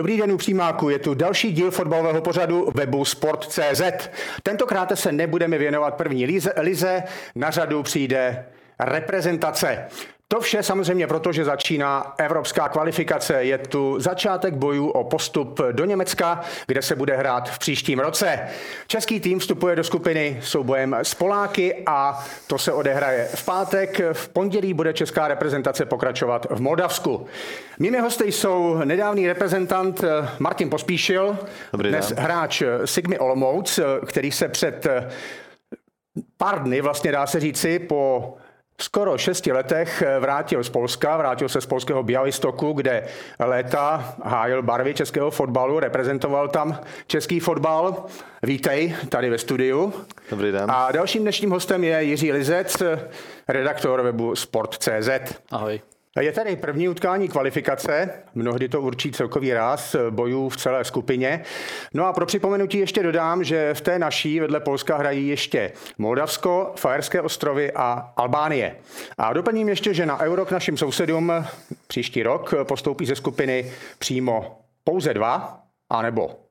Dobrý den u přímáku, je tu další díl fotbalového pořadu webu Sport.cz. Tentokrát se nebudeme věnovat první lize, lize na řadu přijde reprezentace. To vše samozřejmě proto, že začíná evropská kvalifikace. Je tu začátek bojů o postup do Německa, kde se bude hrát v příštím roce. Český tým vstupuje do skupiny soubojem s Poláky a to se odehraje v pátek. V pondělí bude česká reprezentace pokračovat v Moldavsku. Mými hosty jsou nedávný reprezentant Martin Pospíšil, Dobrý dnes den. hráč Sigmy Olomouc, který se před pár dny, vlastně dá se říci, po skoro šesti letech vrátil z Polska, vrátil se z polského Bialystoku, kde léta hájil barvy českého fotbalu, reprezentoval tam český fotbal. Vítej tady ve studiu. Dobrý den. A dalším dnešním hostem je Jiří Lizec, redaktor webu Sport.cz. Ahoj. Je tady první utkání kvalifikace, mnohdy to určí celkový ráz bojů v celé skupině. No a pro připomenutí ještě dodám, že v té naší vedle Polska hrají ještě Moldavsko, Fajerské ostrovy a Albánie. A doplním ještě, že na Euro k našim sousedům příští rok postoupí ze skupiny přímo pouze dva, anebo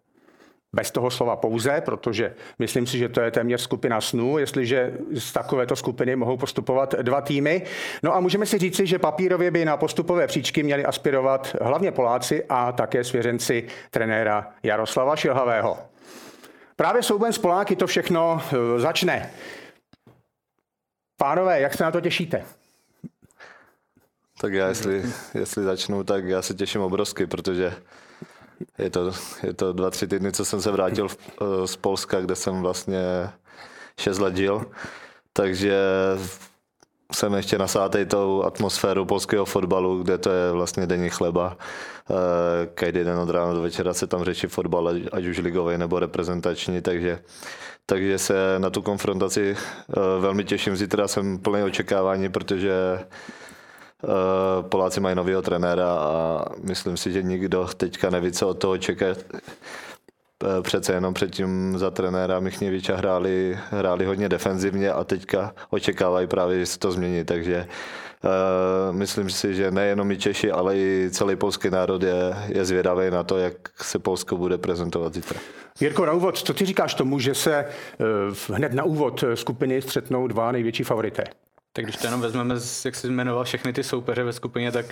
bez toho slova pouze, protože myslím si, že to je téměř skupina snů, jestliže z takovéto skupiny mohou postupovat dva týmy. No a můžeme si říci, že papírově by na postupové příčky měli aspirovat hlavně Poláci a také svěřenci trenéra Jaroslava Šilhavého. Právě souben s Poláky to všechno eh, začne. Pánové, jak se na to těšíte? Tak já, jestli, jestli začnu, tak já se těším obrovsky, protože je to, je to dva, tři týdny, co jsem se vrátil v, eh, z Polska, kde jsem vlastně šest let žil. Takže jsem ještě nasátej tou atmosféru polského fotbalu, kde to je vlastně denní chleba. Eh, Každý den od rána do večera se tam řeší fotbal, ať už ligový nebo reprezentační, takže, takže se na tu konfrontaci eh, velmi těším. Zítra jsem plný očekávání, protože Poláci mají nového trenéra a myslím si, že nikdo teďka neví, co od toho čekat. Eh, Přece jenom předtím za trenéra Michněviča hráli, hráli hodně defenzivně a teďka očekávají právě, že se to změní. Takže uh, myslím si, že nejenom i Češi, ale i celý polský národ je, je zvědavý na to, jak se Polsko bude prezentovat zítra. Jirko, na úvod, co ty říkáš tomu, že se hned na úvod skupiny střetnou dva největší favorité? Tak když to jenom vezmeme, jak jsi jmenoval všechny ty soupeře ve skupině, tak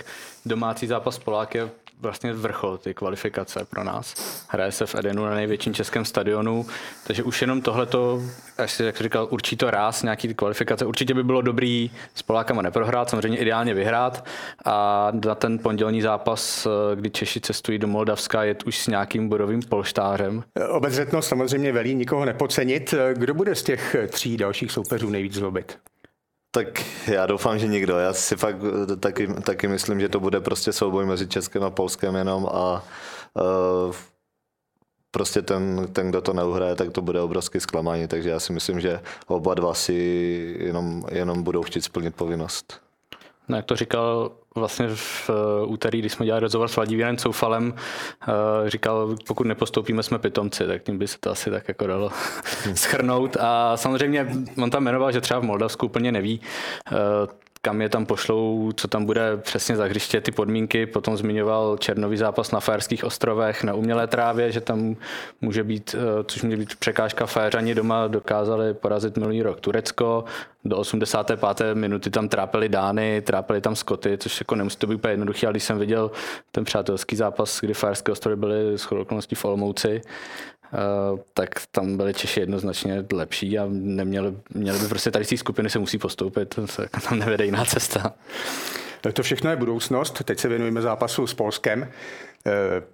domácí zápas Polák je vlastně vrchol ty kvalifikace pro nás. Hraje se v Edenu na největším českém stadionu, takže už jenom tohleto, až si, jak říkal, určí to ráz nějaký ty kvalifikace. Určitě by bylo dobrý s Polákama neprohrát, samozřejmě ideálně vyhrát a na ten pondělní zápas, kdy Češi cestují do Moldavska, je už s nějakým bodovým polštářem. Obezřetnost samozřejmě velí nikoho nepocenit. Kdo bude z těch tří dalších soupeřů nejvíc zlobit? Tak já doufám, že nikdo. Já si fakt taky, taky myslím, že to bude prostě souboj mezi Českem a Polskem jenom a uh, prostě ten, ten, kdo to neuhraje, tak to bude obrovský zklamání, takže já si myslím, že oba dva si jenom, jenom budou chtít splnit povinnost. No, jak to říkal vlastně v úterý, když jsme dělali rozhovor s Vladimírem Coufalem, říkal, pokud nepostoupíme, jsme pitomci, tak tím by se to asi tak jako dalo schrnout. A samozřejmě on tam jmenoval, že třeba v Moldavsku úplně neví, kam je tam pošlou, co tam bude přesně za hřiště, ty podmínky. Potom zmiňoval černový zápas na Fajerských ostrovech na umělé trávě, že tam může být, což může být překážka Fajeřani doma dokázali porazit minulý rok Turecko. Do 85. minuty tam trápili Dány, trápili tam Skoty, což jako nemusí to být úplně jednoduché, ale když jsem viděl ten přátelský zápas, kdy Fajerské ostrovy byly s okolností v Olomouci, Uh, tak tam byli Češi jednoznačně lepší a neměli, měli by prostě tady z té skupiny se musí postoupit, to se tam nevede jiná cesta. To všechno je budoucnost. Teď se věnujeme zápasu s Polskem.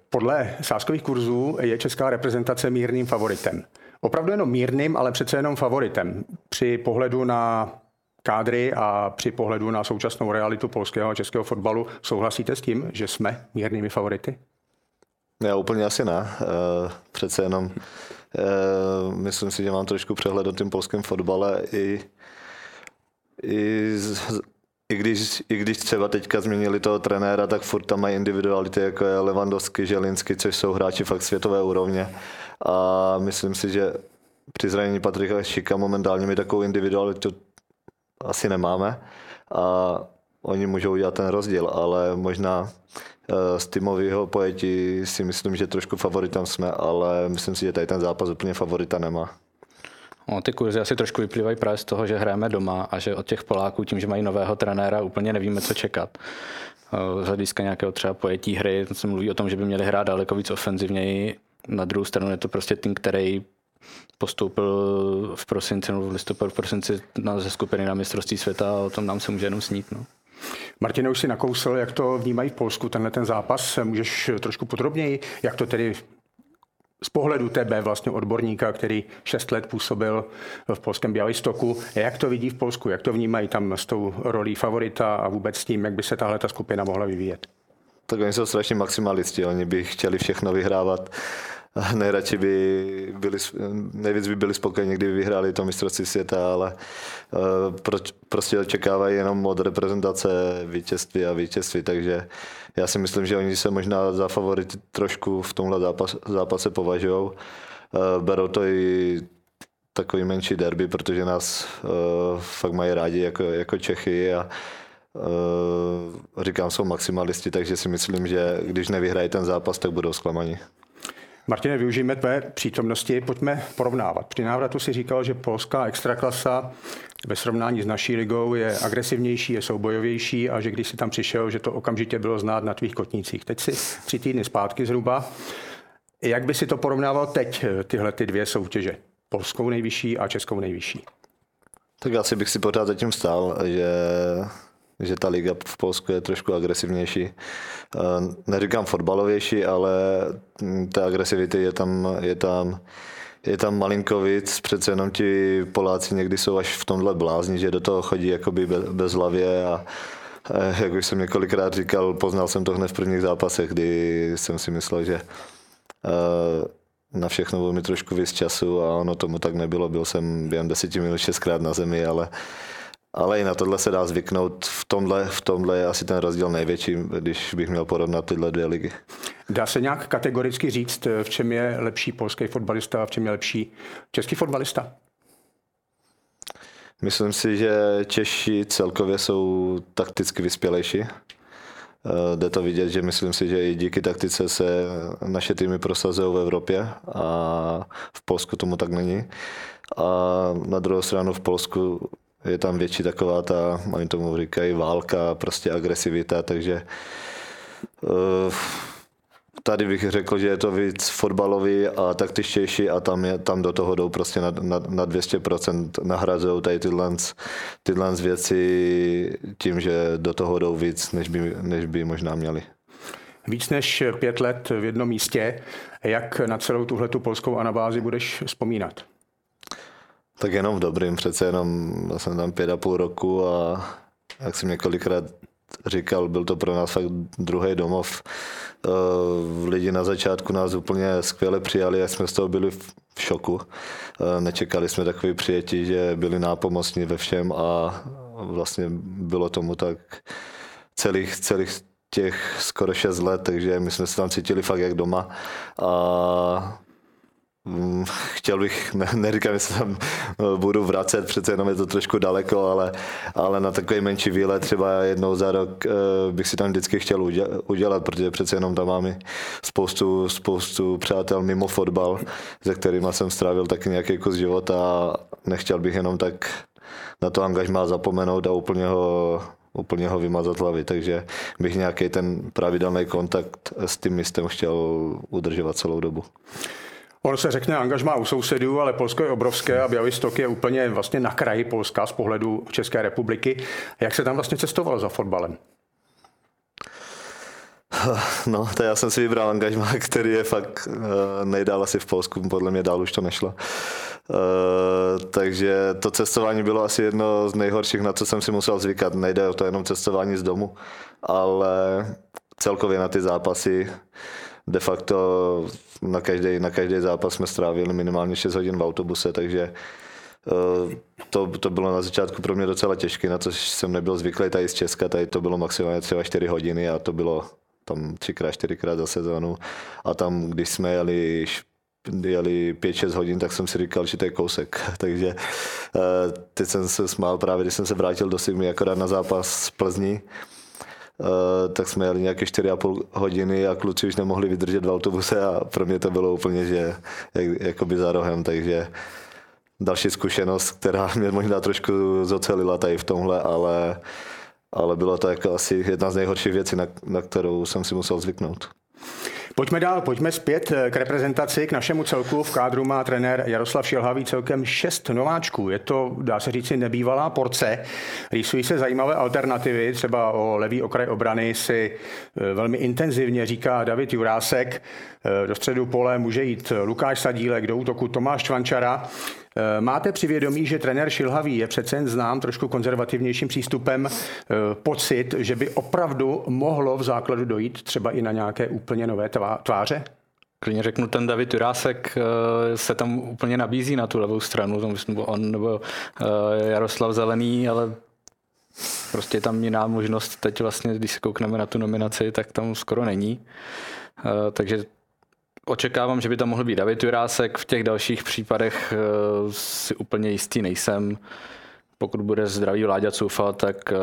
Podle sáskových kurzů je česká reprezentace mírným favoritem. Opravdu jenom mírným, ale přece jenom favoritem. Při pohledu na kádry a při pohledu na současnou realitu polského a českého fotbalu souhlasíte s tím, že jsme mírnými favority? Já úplně asi ne. Přece jenom myslím si, že mám trošku přehled o tím polském fotbale i, i, i, když, i když třeba teďka změnili toho trenéra, tak furt tam mají individuality, jako je Lewandowski, Želinsky, což jsou hráči fakt světové úrovně. A myslím si, že při zranění Patrika Šika momentálně my takovou individualitu asi nemáme. A oni můžou udělat ten rozdíl, ale možná eh, z týmového pojetí si myslím, že trošku favoritem jsme, ale myslím si, že tady ten zápas úplně favorita nemá. No, ty kurzy asi trošku vyplývají právě z toho, že hrajeme doma a že od těch Poláků tím, že mají nového trenéra, úplně nevíme, co čekat. Eh, z hlediska nějakého třeba pojetí hry, se mluví o tom, že by měli hrát daleko víc ofenzivněji. Na druhou stranu je to prostě tým, který postoupil v prosinci nebo v listopadu v prosinci na, ze skupiny na mistrovství světa a o tom nám se může jenom snít. No. Martin už si nakousl, jak to vnímají v Polsku, tenhle ten zápas. Můžeš trošku podrobněji, jak to tedy z pohledu tebe, vlastně odborníka, který šest let působil v polském Bialystoku, jak to vidí v Polsku, jak to vnímají tam s tou rolí favorita a vůbec s tím, jak by se tahle ta skupina mohla vyvíjet? Tak oni jsou strašně maximalisti, oni by chtěli všechno vyhrávat nejradši by byli, nejvíc by byli spokojeni, kdyby vyhráli to mistrovství světa, ale uh, proč, prostě očekávají jenom od reprezentace vítězství a vítězství, takže já si myslím, že oni se možná za favority trošku v tomhle zápas, zápase považují. Uh, berou to i takový menší derby, protože nás uh, fakt mají rádi jako, jako Čechy a říkám, jsou maximalisti, takže si myslím, že když nevyhrají ten zápas, tak budou zklamaní. Martine, využijeme tvé přítomnosti, pojďme porovnávat. Při návratu si říkal, že polská extraklasa ve srovnání s naší ligou je agresivnější, je soubojovější a že když si tam přišel, že to okamžitě bylo znát na tvých kotnících. Teď si tři týdny zpátky zhruba. Jak by si to porovnával teď, tyhle ty dvě soutěže? Polskou nejvyšší a českou nejvyšší. Tak asi bych si pořád zatím stál, že že ta liga v Polsku je trošku agresivnější. Eh, neříkám fotbalovější, ale té agresivity je tam, je tam, je tam malinko víc, přece jenom ti Poláci někdy jsou až v tomhle blázni, že do toho chodí jakoby bez, bez hlavě a eh, jak už jsem několikrát říkal, poznal jsem to hned v prvních zápasech, kdy jsem si myslel, že eh, na všechno bylo mi trošku víc času a ono tomu tak nebylo. Byl jsem během deseti minut šestkrát na zemi, ale ale i na tohle se dá zvyknout. V tomhle, v tomhle je asi ten rozdíl největší, když bych měl porovnat tyhle dvě ligy. Dá se nějak kategoricky říct, v čem je lepší polský fotbalista a v čem je lepší český fotbalista? Myslím si, že Češi celkově jsou takticky vyspělejší. Eh, jde to vidět, že myslím si, že i díky taktice se naše týmy prosazují v Evropě a v Polsku tomu tak není. A na druhou stranu v Polsku je tam větší taková ta, oni tomu říkají válka, prostě agresivita, takže uh, tady bych řekl, že je to víc fotbalový a taktičtější a tam, je, tam do toho jdou prostě na, na, na 200%, nahrazují tady tyhle, tyhle věci tím, že do toho jdou víc, než by, než by možná měli. Víc než pět let v jednom místě. Jak na celou tuhletu polskou anabázi budeš vzpomínat? Tak jenom v dobrým, přece jenom jsem tam pět a půl roku a jak jsem několikrát říkal, byl to pro nás fakt druhý domov. Eh, lidi na začátku nás úplně skvěle přijali a jsme z toho byli v šoku. Eh, nečekali jsme takový přijetí, že byli nápomocní ve všem a vlastně bylo tomu tak celých, celých těch skoro 6 let, takže my jsme se tam cítili fakt jak doma a chtěl bych, ne, neříkám, že tam eh, budu vracet, přece jenom je to trošku daleko, ale, ale na takový menší výlet třeba jednou za rok eh, bych si tam vždycky chtěl udělat, protože přece jenom tam máme spoustu, spoustu přátel mimo fotbal, se kterými jsem strávil taky nějaký kus života a nechtěl bych jenom tak na to angažmá zapomenout a úplně ho, úplně ho vymazat hlavy, takže bych nějaký ten pravidelný kontakt s tím místem chtěl udržovat celou dobu. Ono se řekne angažmá u sousedů, ale Polsko je obrovské a Białystok je úplně vlastně na kraji Polska z pohledu České republiky. Jak se tam vlastně cestovalo za fotbalem? No, to já jsem si vybral angažmá, který je fakt uh, nejdál asi v Polsku, podle mě dál už to nešlo. Uh, takže to cestování bylo asi jedno z nejhorších, na co jsem si musel zvykat. Nejde o to jenom cestování z domu, ale celkově na ty zápasy de facto na každý, na každý zápas jsme strávili minimálně 6 hodin v autobuse, takže eh, to, to bylo na začátku pro mě docela těžké, na to jsem nebyl zvyklý tady z Česka, tady to bylo maximálně třeba 4 hodiny a to bylo tam třikrát, čtyřikrát za sezónu. A tam, když jsme jeli jeli 5-6 hodin, tak jsem si říkal, že to je kousek. Takže teď jsem se smál právě, když jsem se vrátil do Sigmy akorát na zápas z Plzni, tak jsme jeli nějaké 4,5 hodiny a kluci už nemohli vydržet v autobuse a pro mě to bylo úplně, že jak, jakoby za rohem, takže další zkušenost, která mě možná trošku zocelila tady v tomhle, ale, ale bylo to jako asi jedna z nejhorších věcí, na, na kterou jsem si musel zvyknout. Pojďme dál, pojďme zpět eh, k reprezentaci, k našemu celku. V kádru má trenér Jaroslav Šilhavý celkem šest nováčků. Je to, dá se říci, nebývalá porce. Rýsují se zajímavé alternativy, třeba o levý okraj obrany si eh, velmi intenzivně říká David Jurásek. Eh, do středu pole může jít Lukáš Sadílek, do útoku Tomáš Čvančara. Eh, máte při vědomí, že trenér Šilhavý je přece jen znám trošku konzervativnějším přístupem eh, pocit, že by opravdu mohlo v základu dojít třeba i na nějaké úplně nové tváře? Klidně řeknu, ten David Jurásek eh, se tam úplně nabízí na tu levou stranu, to myslím, on nebo Jaroslav Zelený, ale prostě tam jiná možnost teď vlastně, když se koukneme na tu nominaci, tak tam skoro není. Takže očekávám, že by tam mohl být David Jurásek. V těch dalších případech eh, si úplně jistý nejsem. Pokud bude zdravý Vláďa Coufal, tak eh,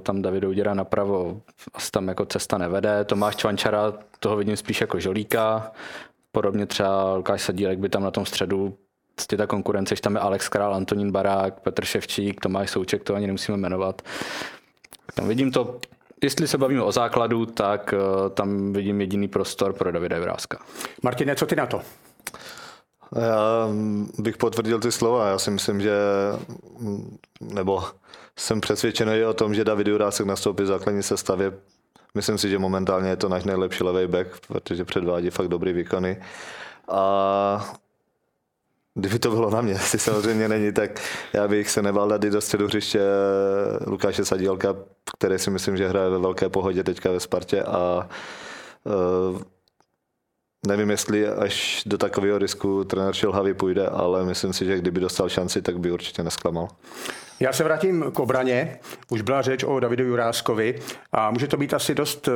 tam David Uděra napravo asi tam jako cesta nevede. Tomáš Čvančara, toho vidím spíš jako žolíka. Podobně třeba Lukáš Sadílek by tam na tom středu prostě ta konkurence, že tam je Alex Král, Antonín Barák, Petr Ševčík, Tomáš Souček, to ani nemusíme jmenovat. Tam vidím to jestli se bavíme o základu, tak uh, tam vidím jediný prostor pro Davida Juráska. Martine, co ty na to? Já bych potvrdil ty slova. Já si myslím, že nebo jsem přesvědčený o tom, že David Jurásek nastoupí v základní sestavě. Myslím si, že momentálně je to náš nejlepší levý back, protože předvádí fakt dobrý výkony. A Kdyby to bylo na mě, si samozřejmě není, tak já bych se nebál dát do středu hřiště Lukáše Sadílka, který si myslím, že hraje ve velké pohodě teďka ve Spartě a uh, nevím, jestli až do takového risku trenér Šilhavý půjde, ale myslím si, že kdyby dostal šanci, tak by určitě nesklamal. Já se vrátím k obraně. Už byla řeč o Davidu Juráskovi a může to být asi dost eh,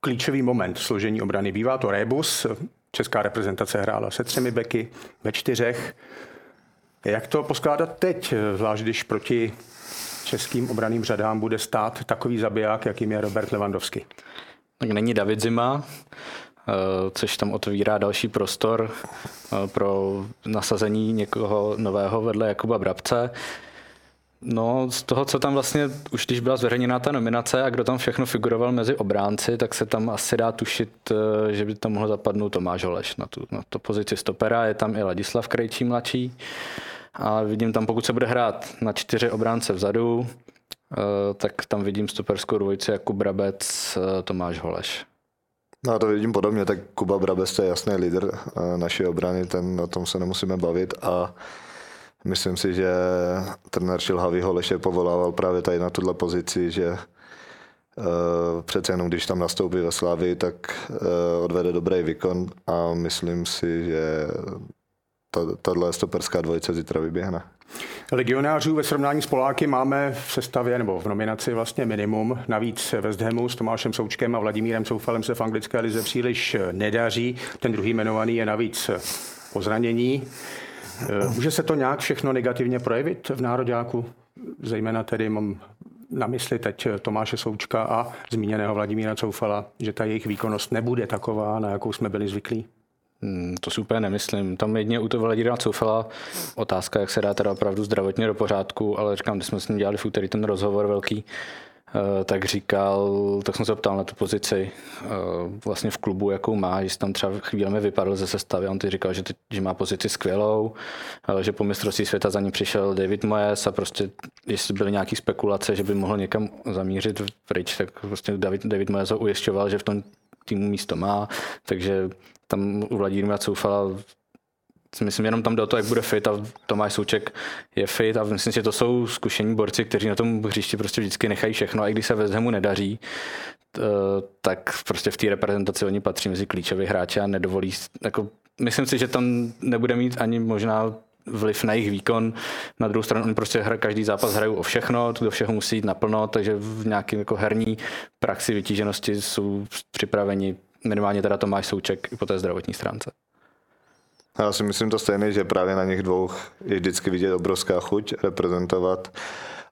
klíčový moment složení obrany. Bývá to rebus, Česká reprezentace hrála se třemi beky, ve čtyřech. Jak to poskládat teď, zvlášť když proti českým obraným řadám bude stát takový zabiják, jakým je Robert Lewandowski? Tak není David Zima, eh, což tam otvírá další prostor eh, pro nasazení někoho nového vedle Jakuba Brabce. No, z toho, co tam vlastně, už když byla zveřejněná ta nominace a kdo tam všechno figuroval mezi obránci, tak se tam asi dá tušit, eh, že by tam mohl zapadnout Tomáš Holeš na tu, na tu pozici stopera. Je tam i Ladislav Krejčí mladší. A vidím tam, pokud se bude hrát na čtyři obránce vzadu, eh, tak tam vidím stoperskou dvojici jako Brabec, eh, Tomáš Holeš. No to vidím podobně, tak Kuba Brabec je jasný lídr naší obrany, ten, o tom se nemusíme bavit a Myslím si, že trenér Šilhavý Holeše povolával právě tady na tuhle pozici, že uh, přece jenom když tam nastoupí ve Slavii, tak uh, odvede dobrý výkon a myslím si, že tahle stoperská dvojice zítra vyběhne. Legionářů ve srovnání s Poláky máme v sestavě nebo v nominaci vlastně minimum. Navíc West Hamu s Tomášem Součkem a Vladimírem Soufalem se v anglické lize příliš nedaří. Ten druhý jmenovaný je navíc po zranění. Eh, může se to nějak všechno negativně projevit v nároďáku? Zejména tedy mám na mysli teď Tomáše Součka a zmíněného Vladimíra Coufala, že ta jejich výkonnost nebude taková, na jakou jsme byli zvyklí? Hmm, to si úplně nemyslím. Tam jedně u toho Vladimíra Coufala otázka, jak se dá teda opravdu zdravotně do pořádku, ale říkám, když jsme s ním dělali v úterý ten rozhovor velký, Eh, tak říkal, tak jsem se ptal na tu pozici eh, vlastně v klubu, jakou má, že tam třeba chvíli vypadl ze sestavy, on ty říkal, že, ty, že má pozici skvělou, eh, že po mistrovství světa za ním přišel David Moyes a prostě, jestli byly nějaké spekulace, že by mohl někam zamířit pryč, tak prostě David, David Moyes ho ujišťoval, že v tom týmu místo má, takže tam u Vladimíra Coufala myslím, jenom tam do toho, jak bude fit a Tomáš Souček je fit a myslím, že to jsou zkušení borci, kteří na tom hřišti prostě vždycky nechají všechno a i když se ve Hamu nedaří, tak prostě v té reprezentaci oni patří mezi klíčové hráče a nedovolí, jako, myslím si, že tam nebude mít ani možná vliv na jejich výkon. Na druhou stranu oni prostě hra, každý zápas hrajou o všechno, do všeho musí jít naplno, takže v nějaké jako herní praxi vytíženosti jsou připraveni minimálně teda Tomáš Souček i po té zdravotní stránce. Já si myslím to stejné, že právě na nich dvou je vždycky vidět obrovská chuť reprezentovat.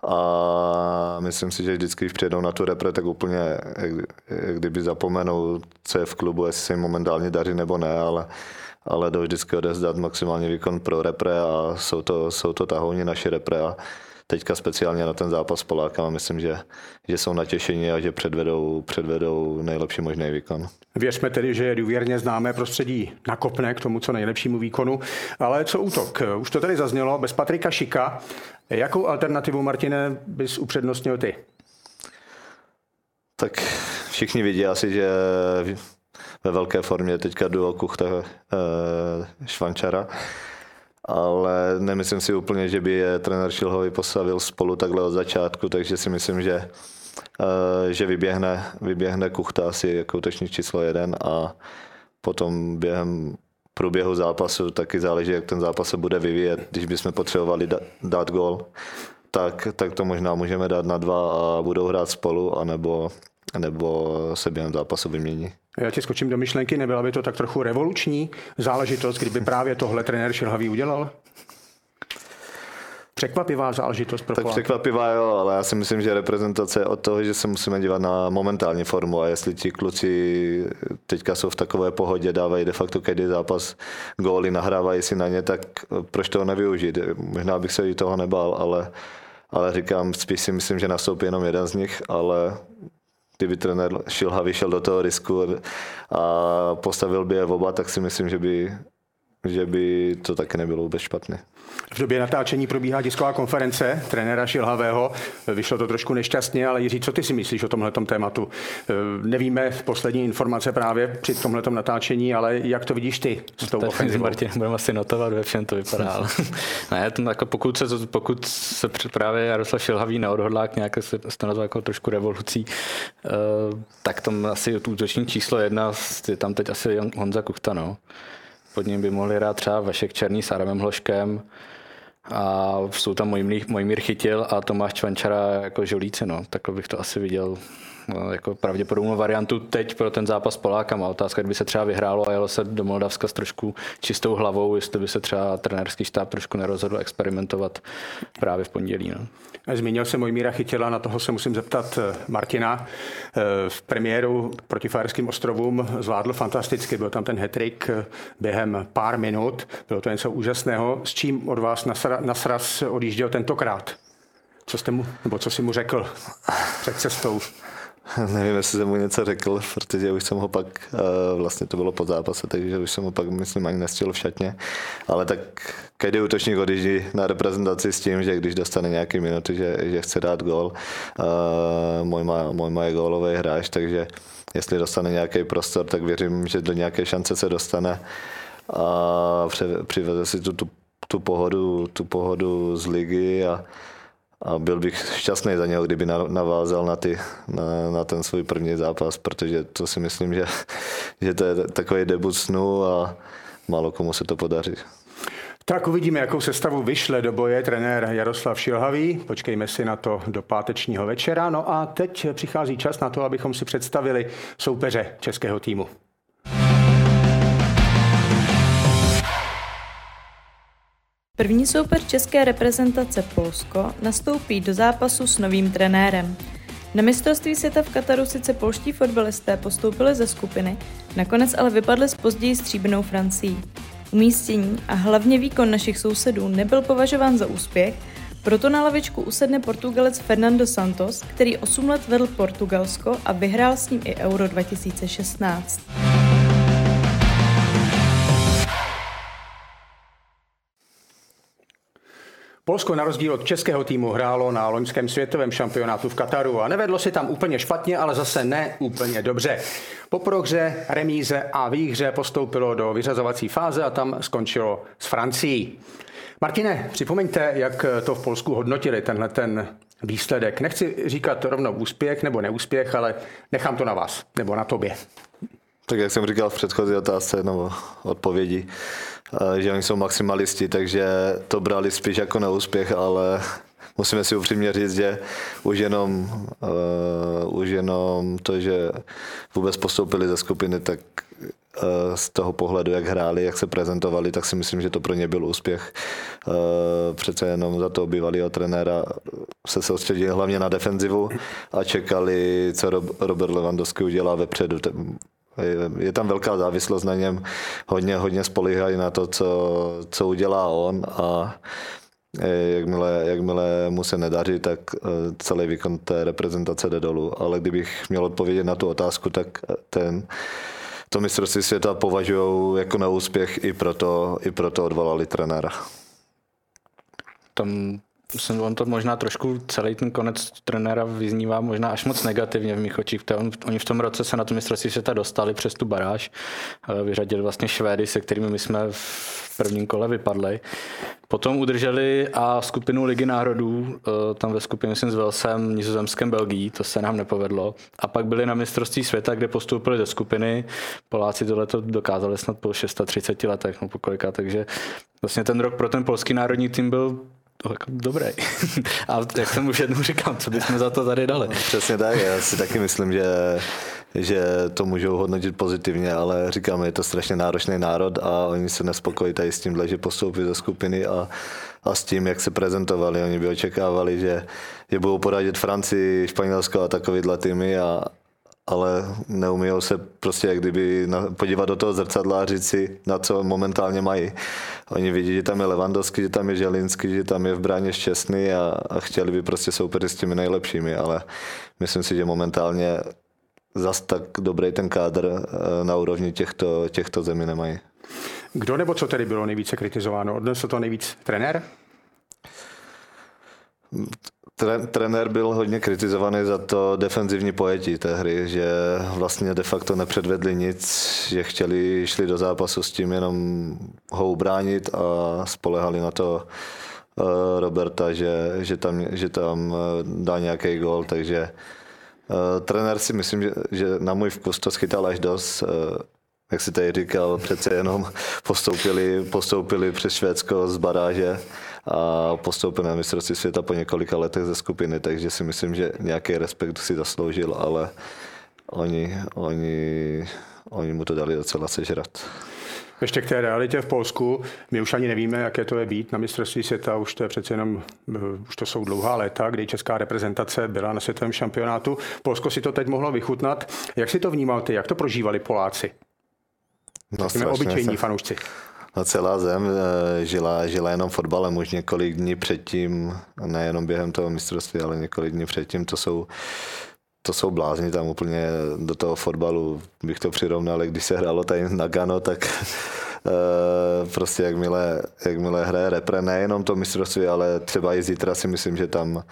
A myslím si, že vždycky, když přijedou na tu repre, tak úplně jak, jak kdyby zapomenou, co je v klubu, jestli se jim momentálně daří nebo ne, ale, ale jdou vždycky odezdat maximální výkon pro repre a jsou to, jsou to tahouni naše repre a teďka speciálně na ten zápas s Polákama myslím, že, že jsou natěšení a že předvedou, předvedou nejlepší možný výkon. Věřme tedy, že důvěrně známé prostředí nakopne k tomu co nejlepšímu výkonu. Ale co útok? Už to tady zaznělo, bez Patrika Šika. Jakou alternativu, Martine, bys upřednostnil ty? Tak všichni vidí asi, že ve velké formě teďka duo Kuchta e, Švančara ale nemyslím si úplně, že by je trenér Šilhovi postavil spolu takhle od začátku, takže si myslím, že, eh, že vyběhne, vyběhne Kuchta asi jako útočník číslo jeden a potom během průběhu zápasu taky záleží, jak ten zápas se bude vyvíjet. Když bychom potřebovali dát gol, tak, tak to možná můžeme dát na dva a budou hrát spolu, anebo, nebo se během zápasu vymění. Já ti skočím do myšlenky, nebyla by to tak trochu revoluční záležitost, kdyby právě tohle trenér Šilhavý udělal? Překvapivá záležitost pro Tak Poláky. překvapivá, jo, ale já si myslím, že reprezentace je od toho, že se musíme dívat na momentální formu a jestli ti kluci teďka jsou v takové pohodě, dávají de facto každý zápas góly, nahrávají si na ně, tak proč toho nevyužít? Možná bych se i toho nebál, ale, ale říkám, spíš si myslím, že nastoupí jenom jeden z nich, ale kdyby trenér Šilha vyšel do toho risku a postavil by je oba, tak si myslím, že by, že by to taky nebylo vůbec špatné. V době natáčení probíhá tisková konference trenéra Šilhavého. Vyšlo to trošku nešťastně, ale Jiří, co ty si myslíš o tomhle tématu? Nevíme poslední informace právě při tomhle natáčení, ale jak to vidíš ty s tou ofenzivou? Martin, budeme asi notovat, ve všem to vypadá. Ale... ne, to jako pokud, se, pokud se právě Jaroslav Šilhavý neodhodlá k nějaké, se to nazval jako trošku revolucí, eh, tak tam asi útočník číslo jedna je tam teď asi Honza Kuchta, no. Pod ním by mohli hrát třeba Vašek Černý s Aramem Hloškem, a jsou tam Mojmír Chytil a Tomáš Čvančara jako žolíci, no. Takhle bych to asi viděl no, jako pravděpodobnou variantu teď pro ten zápas s Polákama. Otázka, kdyby se třeba vyhrálo a jelo se do Moldavska s trošku čistou hlavou, jestli by se třeba trenérský štáb trošku nerozhodl experimentovat právě v pondělí. No. Zmínil se Mojmíra Chytila, na toho se musím zeptat eh, Martina. Eh, v premiéru proti Fajerským ostrovům zvládl fantasticky, byl tam ten hetrik eh, během pár minut, bylo to něco úžasného. S čím od vás na sraz odjížděl tentokrát? Co jste mu, nebo co si mu řekl před cestou? Nevím, jestli jsem mu něco řekl, protože už jsem ho pak, vlastně to bylo po zápase, takže už jsem ho pak, myslím, ani nestihl v šatně. Ale tak každý útočník odjíždí na reprezentaci s tím, že když dostane nějaký minuty, že, že chce dát gól. Můj má, můj má je gólový hráč, takže jestli dostane nějaký prostor, tak věřím, že do nějaké šance se dostane a přiveze si tu, tu, tu, pohodu, tu pohodu z ligy a, a byl bych šťastný za něho, kdyby navázal na, ty, na, na ten svůj první zápas, protože to si myslím, že, že to je takový debut snu a málo komu se to podaří. Tak uvidíme, jakou sestavu vyšle do boje trenér Jaroslav Šilhavý. Počkejme si na to do pátečního večera. No a teď přichází čas na to, abychom si představili soupeře českého týmu. První soupeř české reprezentace Polsko nastoupí do zápasu s novým trenérem. Na mistrovství světa v Kataru sice polští fotbalisté postoupili ze skupiny, nakonec ale vypadli s později stříbrnou Francií. Umístění a hlavně výkon našich sousedů nebyl považován za úspěch, proto na lavičku usedne Portugalec Fernando Santos, který 8 let vedl Portugalsko a vyhrál s ním i Euro 2016. Polsko na rozdíl od českého týmu hrálo na loňském světovém šampionátu v Kataru a nevedlo si tam úplně špatně, ale zase ne úplně dobře. Po prohře, remíze a výhře postoupilo do vyřazovací fáze a tam skončilo s Francií. Martine, připomeňte, jak to v Polsku hodnotili tenhle ten výsledek. Nechci říkat rovnou úspěch nebo neúspěch, ale nechám to na vás nebo na tobě. Tak jak jsem říkal v předchozí otázce nebo odpovědi, že oni jsou maximalisti, takže to brali spíš jako neúspěch, ale musíme si upřímně říct, že už jenom, uh, už jenom to, že vůbec postoupili ze skupiny, tak z toho pohledu, jak hráli, jak se prezentovali, tak si myslím, že to pro ně byl úspěch. Přece jenom za toho bývalého trenéra se soustředili hlavně na defenzivu a čekali, co Robert Lewandowski udělá vepředu. Je tam velká závislost na něm, hodně, hodně spolíhají na to, co, co udělá on a Eh, jakmile, jakmile mu se nedaří, tak eh, celý výkon té reprezentace jde dolů. Ale kdybych měl odpovědět na tu otázku, tak eh, ten, to mistrovství světa považují jako neúspěch i proto, i proto odvolali trenéra. Tam jsem on to možná trošku celý ten konec trenéra vyznívá možná až moc negativně v mých očích. Oni v tom roce se na to mistrovství světa dostali přes tu baráž, vyřadili vlastně Švédy, se kterými my jsme v prvním kole vypadli. Potom udrželi a skupinu Ligy národů, eh, tam ve skupině myslím s Velsem, Nizozemském, Belgii, to se nám nepovedlo. A pak byli na mistrovství světa, kde postoupili do skupiny. Poláci tohle dokázali snad po 630 letech, no po kolika, takže vlastně ten rok pro ten polský národní tým byl dobrý. a jak jsem už jednou říkal, co bychom za to tady dali. No, přesně tak, já si taky myslím, že že to můžou hodnotit pozitivně, ale říkáme, je to strašně náročný národ a oni se nespokojí tady s tímhle, že postoupí ze skupiny a, a s tím, jak se prezentovali. Oni by očekávali, že, že budou poradit Francii, Španělsko a takovýhle týmy a, ale neumí se prostě jak kdyby na, podívat do toho zrcadla a říct si, na co momentálně mají. Oni vidí, že tam je Levandovský, že tam je Želinský, že tam je v bráně Šťastný a, a chtěli by prostě soupeřit s těmi nejlepšími, ale myslím si, že momentálně zas tak dobrý ten kádr eh, na úrovni těchto, těchto zemí nemají. Kdo nebo co tedy bylo nejvíce kritizováno? Odnesl to nejvíc trenér? Trenér byl hodně kritizovaný za to defenzivní pojetí té hry, že vlastně de facto nepředvedli nic, že chtěli, šli do zápasu s tím jenom ho ubránit a spolehali na to eh, Roberta, že, že, tam, že tam eh, dá nějaký gol, takže Uh, trenér si myslím, že, že na můj vkus to schytal až dost. Jak si tady říkal, přece jenom postoupili, postoupili přes Švédsko z baráže a postoupili na mistrovství světa po několika letech ze skupiny, takže si myslím, že nějaký respekt si zasloužil, ale oni, oni, oni mu to dali docela sežrat. Ještě k té realitě v Polsku. My už ani nevíme, jaké to je být na mistrovství světa. Už to je přece jenom, eh, už to jsou dlouhá léta, kdy česká reprezentace byla na světovém šampionátu. Polsko si to teď mohlo vychutnat. Jak si to vnímal ty? Jak to prožívali Poláci? No, strašně, obyčejní fanoušci. No, celá zem eh, žila, žila jenom fotbalem už několik dní předtím, nejenom během toho mistrovství, ale několik dní předtím. To jsou to jsou blázni tam úplně do toho fotbalu, bych to přirovnal, když se hrálo tady na Gano, tak prostě jakmile, jakmile hraje repre, nejenom to mistrovství, ale třeba i zítra si myslím, že tam,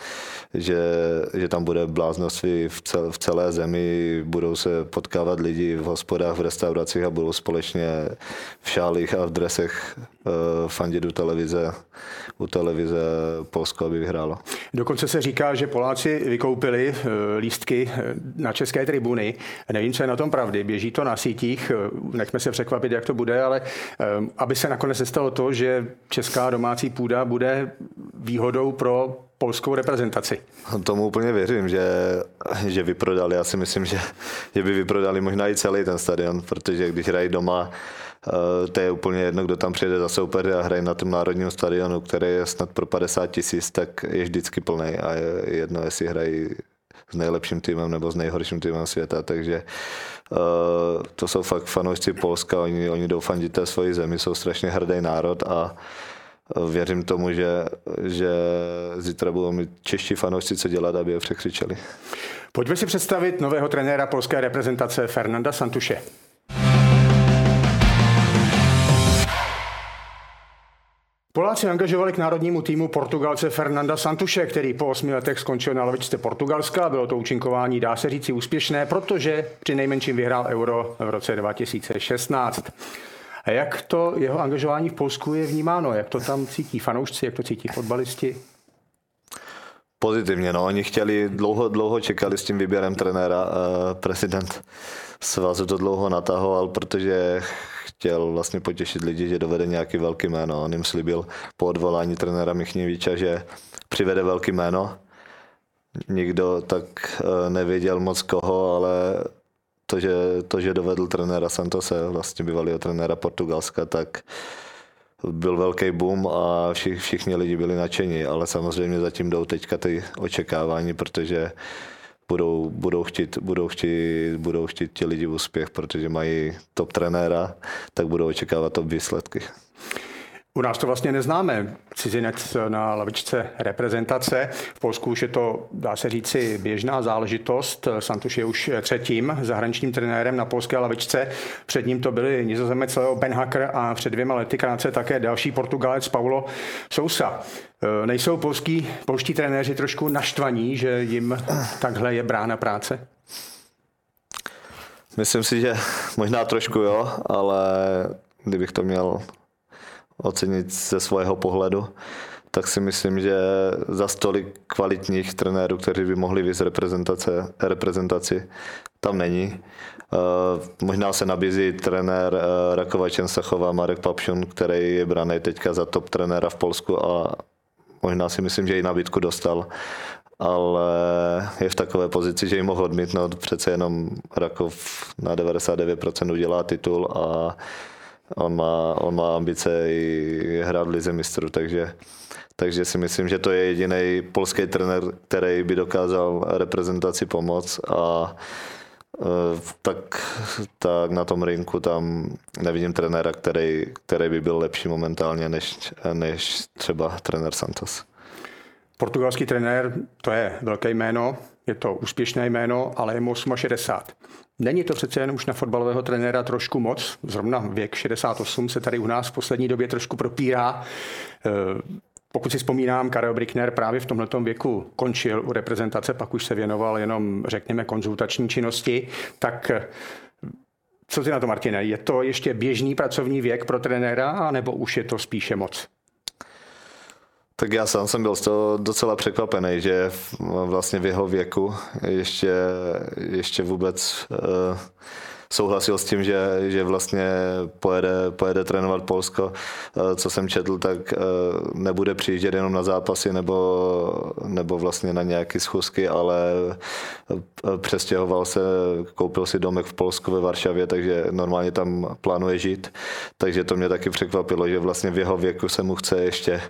že, že tam bude bláznoství v, cel, v celé zemi, budou se potkávat lidi v hospodách, v restauracích a budou společně v šálích a v dresech fandit u televize, u televize Polsko, aby vyhrálo. Dokonce se říká, že Poláci vykoupili uh, lístky na české tribuny. Nevím, co je na tom pravdy. Běží to na sítích, nechme se překvapit, jak to bude, ale aby se nakonec nestalo to, že česká domácí půda bude výhodou pro polskou reprezentaci. Tomu úplně věřím, že, že vyprodali. Já si myslím, že, že by vyprodali možná i celý ten stadion, protože když hrají doma, eh, to je úplně jedno, kdo tam přijede za soupeře a hraje na tom národním stadionu, který je snad pro 50 tisíc, tak je vždycky plný a je jedno, jestli hrají s nejlepším týmem nebo s nejhorším týmem světa, takže uh, to jsou fakt fanoušci Polska, oni, oni jdou fandit té svoji zemi, jsou strašně hrdý národ a eh, věřím tomu, že, že zítra budou mít čeští fanoušci co dělat, aby je překřičeli. Pojďme si představit nového trenéra polské reprezentace Fernanda Santuše. Poláci angažovali k národnímu týmu Portugalce Fernanda Santuše, který po osmi letech skončil na lavičce Portugalska. Bylo to účinkování, dá se říci, úspěšné, protože při nejmenším vyhrál Euro v roce 2016. A jak to jeho angažování v Polsku je vnímáno? Jak to tam cítí fanoušci, jak to cítí fotbalisti? Pozitivně, no. Oni chtěli, dlouho, dlouho čekali s tím výběrem trenéra. Uh, prezident svazu to dlouho natahoval, protože chtěl vlastně potěšit lidi, že dovede nějaký velký jméno. On jim slíbil po odvolání trenéra Michněvíča, že přivede velký jméno. Nikdo tak eh, nevěděl moc koho, ale to, že, to, že dovedl trenéra Santose, vlastně bývalého trenéra Portugalska, tak byl velký boom a všich, všichni lidi byli nadšení, ale samozřejmě zatím jdou teďka ty očekávání, protože budou, budou, chtít, budou, chtít, budou chtít ti lidi úspěch, protože mají top trenéra, tak budou očekávat top výsledky. U nás to vlastně neznáme. Cizinec na lavičce reprezentace. V Polsku už je to, dá se říci, běžná záležitost. Santuš je už třetím zahraničním trenérem na polské lavičce. Před ním to byli nizozemec Leo Benhacker a před dvěma lety krátce také další Portugalec Paulo Sousa. Nejsou polský, polští trenéři trošku naštvaní, že jim takhle je brána práce? Myslím si, že možná trošku jo, ale kdybych to měl ocenit ze svého pohledu, tak si myslím, že za stolik kvalitních trenérů, kteří by mohli víc reprezentace, reprezentaci, tam není. Uh, možná se nabízí trenér uh, Rakova Čensachova, Marek Papšun, který je braný teďka za top trenéra v Polsku a možná si myslím, že i nabídku dostal ale je v takové pozici, že ji mohl odmítnout. Přece jenom Rakov na 99% udělá titul a On má, on má ambice i hrát v Lize mistrů, takže, takže si myslím, že to je jediný polský trenér, který by dokázal reprezentaci pomoct a e, tak, tak na tom rinku tam nevidím trenéra, který, který by byl lepší momentálně než, než třeba trenér Santos. Portugalský trenér, to je velké jméno, je to úspěšné jméno, ale je mu 68. Není to přece jen už na fotbalového trenéra trošku moc. Zrovna věk 68 se tady u nás v poslední době trošku propírá. Eh, pokud si vzpomínám, Karel Brickner právě v tomto věku končil u reprezentace, pak už se věnoval jenom, řekněme, konzultační činnosti. Tak eh, co ty na to, Martine? Je to ještě běžný pracovní věk pro trenéra, nebo už je to spíše moc? Tak já sám jsem byl z toho docela překvapený, že vlastně v jeho věku ještě, ještě vůbec uh, souhlasil s tím, že, že vlastně pojede, pojede trénovat Polsko. Eh, co jsem četl, tak eh, nebude přijíždět jenom na zápasy nebo, nebo vlastně na nějaké schůzky, ale eh, přestěhoval se, koupil si domek v Polsku ve Varšavě, takže normálně tam plánuje žít. Takže to mě taky překvapilo, že vlastně v jeho věku se mu chce ještě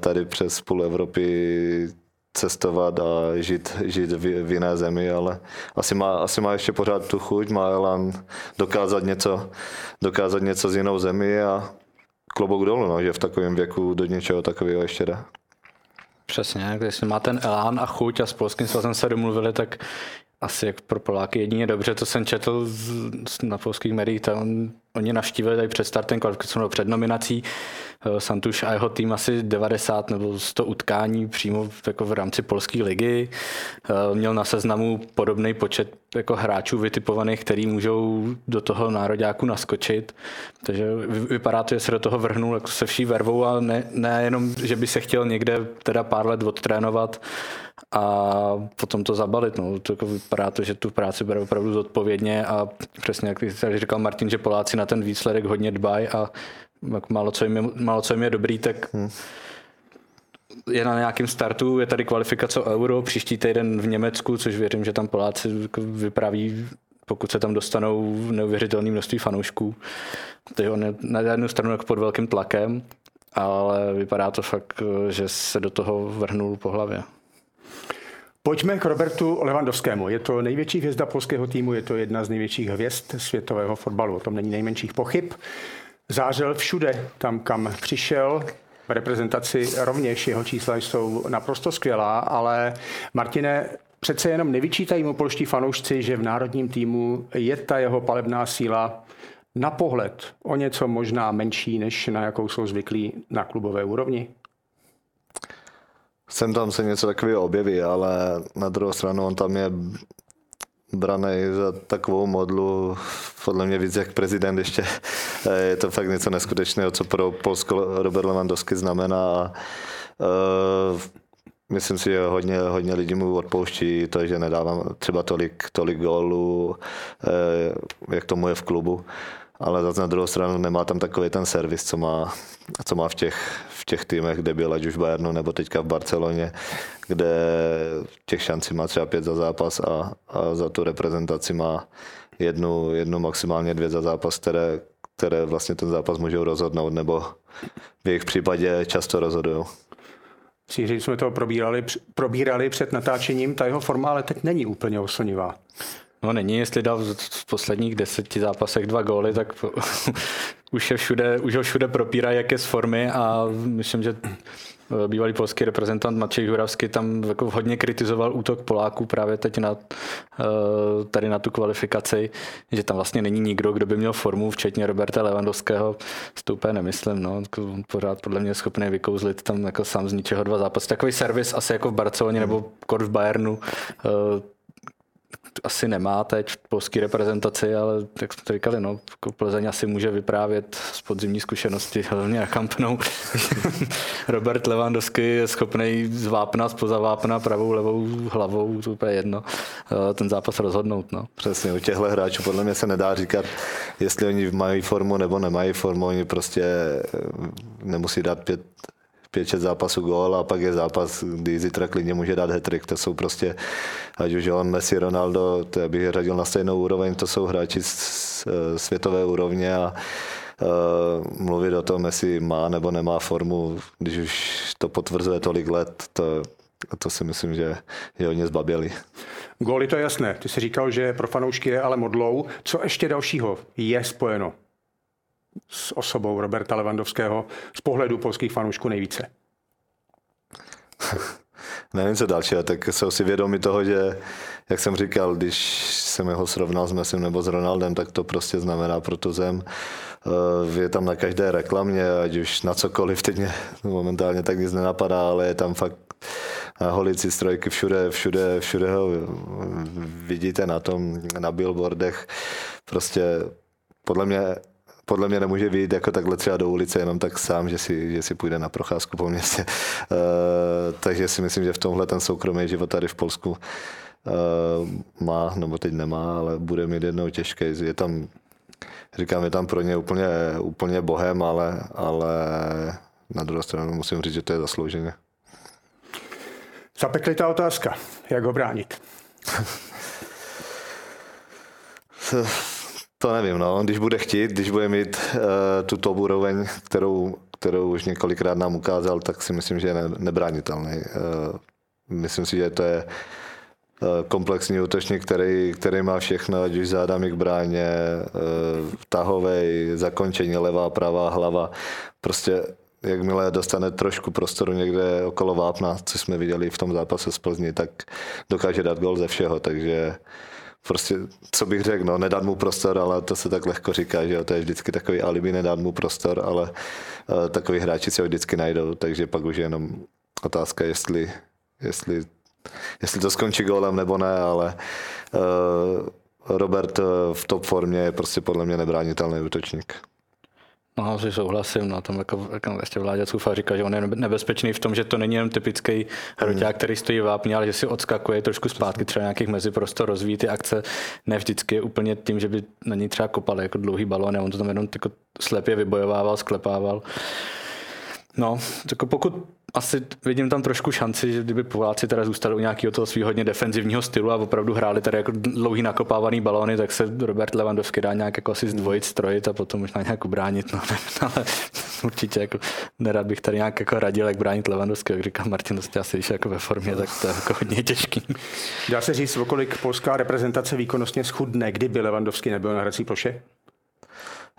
tady přes půl Evropy cestovat a žít, žít v, v jiné zemi, ale asi má, asi má ještě pořád tu chuť, má elán dokázat něco, dokázat něco z jinou zemi a klobouk dolů, no, že v takovém věku do něčeho takového ještě jde. Přesně, když má ten elán a chuť a s polským svazem se domluvili, tak asi jak pro Poláky jedině dobře, to jsem četl z, na polských médiích, tam oni navštívili tady před startem kvalifikace před nominací Santuš a jeho tým asi 90 nebo 100 utkání přímo jako v rámci polské ligy. Eh, měl na seznamu podobný počet jako hráčů vytipovaných, který můžou do toho nároďáku naskočit. Takže vypadá to, že se do toho vrhnul jako se vší vervou a ne, ne jenom, že by se chtěl někde teda pár let odtrénovat a potom to zabalit. No. To jako vypadá to, že tu práci bere opravdu zodpovědně a přesně jak říkal Martin, že Poláci na ten výsledek hodně dbají a málo co jim je, málo co jim je dobrý, tak hmm. je na nějakém startu, je tady kvalifikace Euro, příští týden v Německu, což věřím, že tam Poláci jako vypraví pokud se tam dostanou neuvěřitelné množství fanoušků. Takže on je na jednu stranu jako pod velkým tlakem, ale vypadá to fakt, že se do toho vrhnul po hlavě. Pojďme k Robertu Levandovskému. Je to největší hvězda polského týmu, je to jedna z největších hvězd světového fotbalu. O tom není nejmenších pochyb zářil všude, tam kam přišel. V reprezentaci rovněž jeho čísla jsou naprosto skvělá, ale Martine, přece jenom nevyčítají mu polští fanoušci, že v národním týmu je ta jeho palebná síla na pohled o něco možná menší, než na jakou jsou zvyklí na klubové úrovni? Sem tam se něco takového objeví, ale na druhou stranu on tam je braný za takovou modlu, podle mě víc jak prezident ještě. Je to fakt něco neskutečného, co pro Polsko Robert Lewandowski znamená. Uh, myslím si, že hodně, hodně lidí mu odpouští to, že nedávám třeba tolik, tolik gólů, uh, jak tomu je v klubu. Ale zase na druhou stranu nemá tam takový ten servis, co má, co má v, těch, v těch týmech, kde byl ať už v Bayernu nebo teďka v Barceloně, kde těch šancí má třeba pět za zápas a, a za tu reprezentaci má jednu, jednu maximálně dvě za zápas, které, které vlastně ten zápas můžou rozhodnout, nebo v jejich případě často rozhodují. Síři jsme to probírali, probírali před natáčením, ta jeho forma ale teď není úplně oslnivá. No není, jestli dal v posledních deseti zápasech dva góly, tak už, je všude, už ho všude propírá, jak je z formy a myslím, že eh, bývalý polský reprezentant Mačej Juravsky tam jako hodně kritizoval útok Poláků právě teď na, eh, tady na tu kvalifikaci, že tam vlastně není nikdo, kdo by měl formu, včetně Roberta Levandovského, to úplně nemyslím, no, jako pořád podle mě schopný vykouzlit tam jako sám z ničeho dva zápasy. Takový servis asi jako v Barceloně nebo kor v Bayernu, eh, asi nemá teď v polské reprezentaci, ale jak jsme to říkali, no, jako Plzeň asi může vyprávět z podzimní zkušenosti, hlavně na Kampnou. Robert Lewandowski je schopný z vápna, spoza vápna, pravou, levou hlavou, to úplně jedno, eh, ten zápas rozhodnout. No. Přesně, u těchto hráčů podle mě se nedá říkat, jestli oni mají formu nebo nemají formu, oni prostě eh, nemusí dát pět 5-6 zápasů gól a pak je zápas, kdy zítra klidně může dát hetrik. To jsou prostě, ať už on, Messi, Ronaldo, to bych je řadil na stejnou úroveň, to jsou hráči z světové úrovně a Uh, mluvit o tom, jestli má nebo nemá formu, když už to potvrzuje tolik let, to, to si myslím, že je hodně zbaběli. Góly to je jasné. Ty jsi říkal, že pro fanoušky je ale modlou. Co ještě dalšího je spojeno s osobou Roberta Levandovského z pohledu polských fanoušků nejvíce? Nevím, co dalšího, tak jsou si vědomi toho, že, jak jsem říkal, když jsem ho srovnal s Messim nebo s Ronaldem, tak to prostě znamená pro tu zem. Eh, je tam na každé reklamě, ať už na cokoliv, teď mě momentálně tak nic nenapadá, ale je tam fakt na holici strojky všude, všude, všude ho vidíte na tom, na billboardech. Prostě podle mě podle mě nemůže vyjít jako takhle třeba do ulice jenom tak sám, že si, že si půjde na procházku po městě. Uh, takže si myslím, že v tomhle ten soukromý život tady v Polsku uh, má, nebo teď nemá, ale bude mít jednou těžké. Je tam, říkám, je tam pro ně úplně, úplně bohem, ale, ale na druhou stranu musím říct, že to je zaslouženě. Zapeklitá otázka. Jak ho bránit? To nevím, no. Když bude chtít, když bude mít uh, tu top úroveň, kterou, kterou už několikrát nám ukázal, tak si myslím, že je ne, nebránitelný. Uh, myslím si, že to je uh, komplexní útočník, který, který má všechno, ať už zádami k bráně, uh, tahovej, zakončení, levá, pravá hlava. Prostě jakmile dostane trošku prostoru někde okolo vápna, co jsme viděli v tom zápase z Plzni, tak dokáže dát gol ze všeho, takže prostě, co bych řekl, no, nedat mu prostor, ale to se tak lehko říká, že jo, to je vždycky takový alibi, nedat mu prostor, ale uh, takový hráči si ho vždycky najdou, takže pak už je jenom otázka, jestli, jestli, jestli to skončí gólem nebo ne, ale uh, Robert v top formě je prostě podle mě nebránitelný útočník. No, asi souhlasím, no, tam jako, jako ještě Vláďa Cufa říká, že on je nebezpečný v tom, že to není jen typický hroťák, který stojí vápně, ale že si odskakuje trošku zpátky, třeba nějakých meziprostor, rozvíjí ty akce, ne vždycky úplně tím, že by na ní třeba kopal jako dlouhý balón, on to tam jenom jako slepě vybojovával, sklepával. No, jako pokud asi vidím tam trošku šanci, že kdyby Poláci teda zůstali u nějakého toho svého hodně defenzivního stylu a opravdu hráli tady jako dlouhý nakopávaný balony, tak se Robert Lewandowski dá nějak jako asi zdvojit, strojit a potom možná nějak ubránit. No, ale určitě jako nerad bych tady nějak jako radil, jak bránit Lewandowski, jak říkal Martin, to asi jako ve formě, tak to je jako hodně těžký. Dá se říct, okolik polská reprezentace výkonnostně schudne, kdyby Lewandowski nebyl na hrací ploše?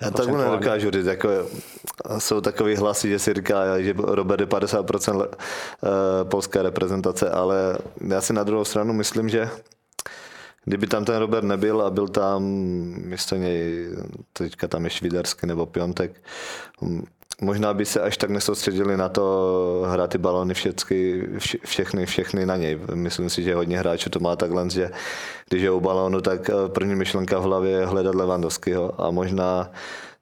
Já tak nedokážu říct, jako jsou takový hlasy, že si říká, že Robert je 50% le, uh, polské reprezentace, ale já si na druhou stranu myslím, že kdyby tam ten Robert nebyl a byl tam místo něj, teďka tam je Švíderský nebo Piontek, možná by se až tak nesoustředili na to hrát ty balony všechny, všechny, všechny na něj. Myslím si, že hodně hráčů to má takhle, že když je u balónu, tak eh, první myšlenka v hlavě je hledat Levandovského a možná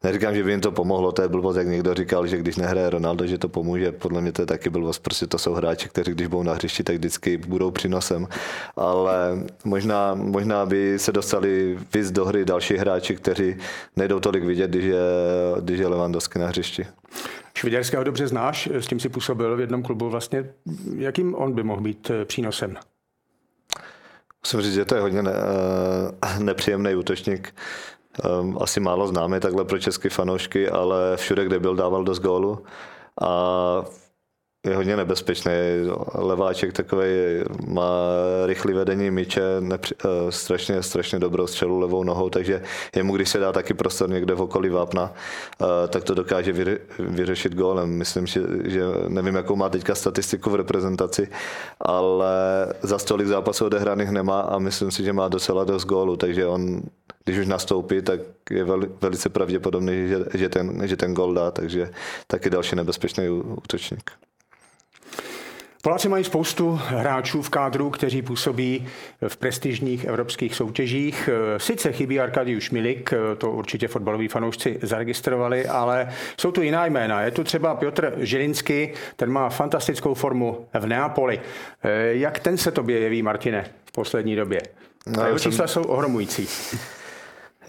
neříkám, že by jim to pomohlo, to je blbost, jak někdo říkal, že když nehraje Ronaldo, že to pomůže. Podle mě to je taky blbost, prostě to jsou hráči, kteří když budou na hřišti, tak vždycky budou přínosem. Ale možná, možná by se dostali víc do hry další hráči, kteří nejdou tolik vidět, když je, když je Lewandowski na hřišti. Šviděrského dobře znáš, s tím si působil v jednom klubu. Vlastně, jakým on by mohl být eh, přínosem? Musím říct, že to je hodně ne, eh, nepříjemný útočník. Ehm, asi málo známý takhle pro české fanoušky, ale všude, kde byl, dával dost gólu. A je hodně nebezpečný. Leváček takový má rychlý vedení míče, nepři, uh, strašně, strašně dobrou střelu levou nohou, takže jemu, když se dá taky prostor někde v okolí vápna, uh, tak to dokáže vyřešit gólem. Myslím, že, že nevím, jakou má teďka statistiku v reprezentaci, ale za stolik zápasů odehraných nemá a myslím si, že má docela dost gólu, takže on když už nastoupí, tak je veli, velice pravděpodobný, že, že, ten, že ten gol dá, takže taky další nebezpečný útočník. Poláci mají spoustu hráčů v kádru, kteří působí v prestižních evropských soutěžích. Sice chybí Arkadiusz Milik, to určitě fotbaloví fanoušci zaregistrovali, ale jsou tu jiná jména. Je tu třeba Piotr Žilinsky, ten má fantastickou formu v Neapoli. Jak ten se tobě jeví, Martine, v poslední době? No, jeho čísla jsem... jsou ohromující.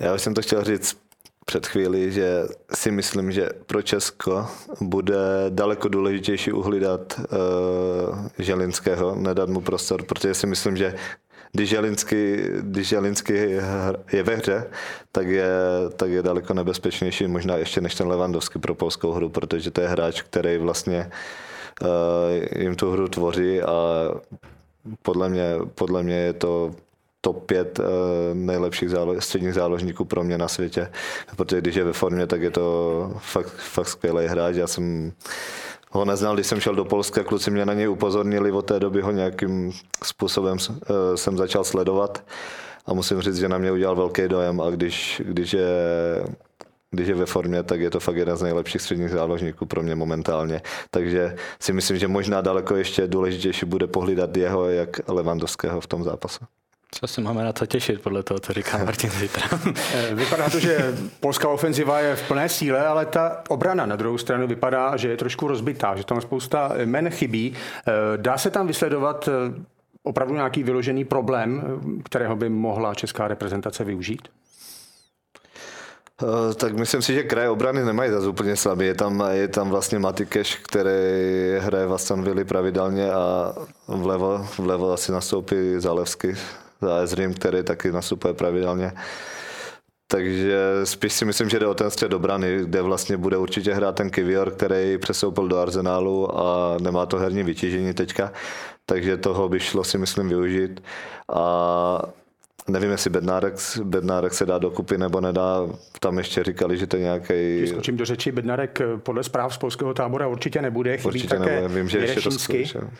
Já už jsem to chtěl říct před chvíli, že si myslím, že pro Česko bude daleko důležitější uhlídat uh, Želinského, nedat mu prostor, protože si myslím, že když Želinsky, když Želinsky je ve hře, tak je, tak je daleko nebezpečnější možná ještě než ten Levandovský pro polskou hru, protože to je hráč, který vlastně uh, jim tu hru tvoří a podle mě, podle mě je to top 5 uh, eh, nejlepších zálo- středních záložníků pro mě na světě, protože když je ve formě, tak je to fakt, fakt skvělý hráč. Já jsem ho neznal, když jsem šel do Polska, kluci mě na něj upozornili, od té doby ho nějakým způsobem uh, jsem začal sledovat a musím říct, že na mě udělal velký dojem a když, když je když je ve formě, tak je to fakt jeden z nejlepších středních záložníků pro mě momentálně. Takže si myslím, že možná daleko ještě důležitější bude pohlídat jeho, jak Levandovského v tom zápase. Co si máme na to těšit podle toho, co říká Martin zítra? Eh, vypadá to, že polská ofenziva je v plné síle, ale ta obrana na druhou stranu vypadá, že je trošku rozbitá, že tam spousta men chybí. Eh, dá se tam vysledovat eh, opravdu nějaký vyložený problém, kterého by mohla česká reprezentace využít? Tak myslím si, že kraje obrany nemají zase úplně slabý. Je tam, je tam vlastně Matikeš, který hraje v Aston Villa pravidelně a vlevo, vlevo asi nastoupí Zalevsky za Ezrim, který taky nastupuje pravidelně. Takže spíš si myslím, že jde o ten střed obrany, kde vlastně bude určitě hrát ten Kivior, který přesoupil do Arsenálu a nemá to herní vytížení teďka, takže toho by šlo si myslím využít. A nevím, jestli Bednárek, Bednárek se dá dokupy nebo nedá. Tam ještě říkali, že to je nějaký. Skočím do řeči, Bednárek podle zpráv z polského tábora určitě nebude. Chybí určitě také nebude. Vím, že ještě to zkoušel.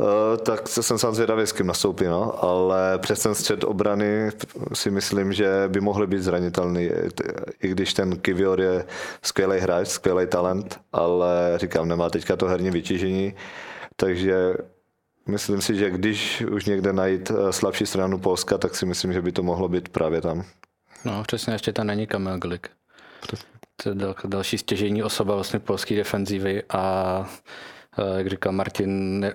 Eh, tak se jsem sám zvědavý, s kým nastoupí, no. ale přes ten střed obrany si myslím, že by mohli být zranitelný, i když ten Kivior je skvělý hráč, skvělý talent, ale říkám, nemá teďka to herní vytížení, takže myslím si, že když už někde najít eh, slabší stranu Polska, tak si myslím, že by to mohlo být právě tam. No, přesně, ještě tam není Kamil Glik. To je další stěžení osoba vlastně polské defenzívy a Eh, jak říkal Martin,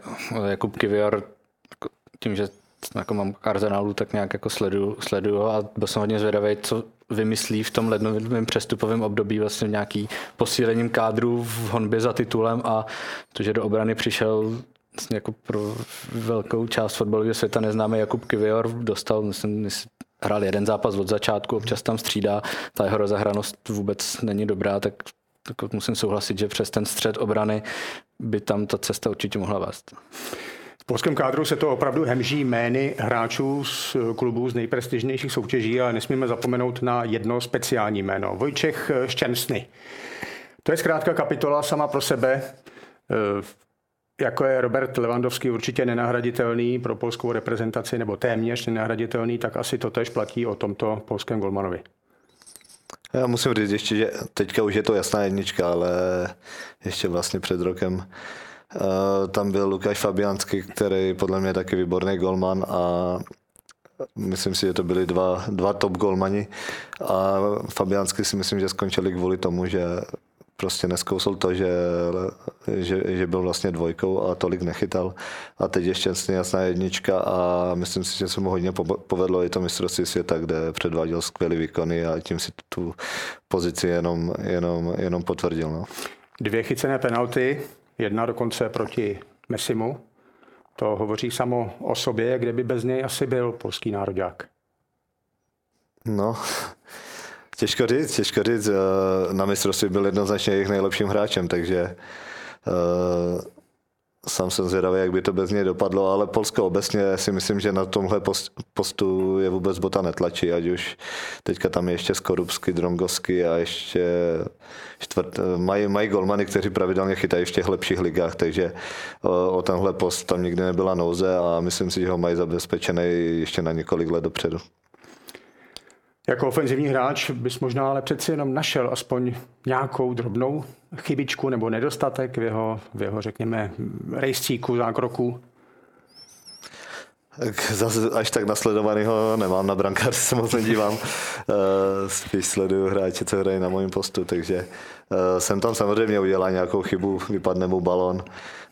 Jakub Kivior, jako tím, že jako mám Arsenalu, tak nějak jako sleduju, sleduju a byl jsem hodně zvědavý, co vymyslí v tom lednovém přestupovém období vlastně nějaký posílením kádru v honbě za titulem a to, že do obrany přišel vlastně jako pro velkou část fotbalového světa neznámý Jakub Kivior, dostal, myslím, hrál jeden zápas od začátku, občas tam střídá, ta jeho rozehranost vůbec není dobrá, tak tak musím souhlasit, že přes ten střed obrany by tam ta cesta určitě mohla vést. V polském kádru se to opravdu hemží jmény hráčů z klubů z nejprestižnějších soutěží, ale nesmíme zapomenout na jedno speciální jméno. Vojčech Šťastný. To je zkrátka kapitola sama pro sebe. Eh, jako je Robert Lewandowski určitě nenahraditelný pro polskou reprezentaci, nebo téměř nenahraditelný, tak asi to tež platí o tomto polském golmanovi. Já musím říct ještě, že teďka už je to jasná jednička, ale ještě vlastně před rokem uh, tam byl Lukáš Fabianský, který podle mě je taky výborný golman a myslím si, že to byli dva, dva top golmani. A Fabiansky si myslím, že skončili kvůli tomu, že prostě neskousl to, že, že, že byl vlastně dvojkou a tolik nechytal. A teď ještě jasná jednička a myslím si, že se mu hodně povedlo i to mistrovství světa, kde předváděl skvělý výkony a tím si tu pozici jenom, jenom, jenom potvrdil. No. Dvě chycené penalty, jedna dokonce proti Messimu. To hovoří samo o sobě, kde by bez něj asi byl polský národák. No, Těžko říct, těžko říct. Eh, na mistrovství byl jednoznačně jejich nejlepším hráčem, takže uh, sám jsem zvědavý, jak by to bez něj dopadlo, ale Polsko obecně si myslím, že na tomhle postu je vůbec bota netlačí, ať už teďka tam je ještě Skorupsky, Drongovsky a ještě čtvrt, mají, mají golmany, kteří pravidelně chytají v těch lepších ligách, takže o, o tenhle post tam nikdy nebyla nouze a myslím si, že ho mají zabezpečený ještě na několik let dopředu. Jako ofenzivní hráč bys možná ale přeci jenom našel aspoň nějakou drobnou chybičku nebo nedostatek v jeho, v jeho řekněme, rejstříku zákroků. Zase až tak nasledovanýho nemám na brankář, se moc nedívám. Eh, spíš sleduju hráče, co hrají na mojím postu, takže eh, jsem tam samozřejmě udělal nějakou chybu, vypadne mu balon,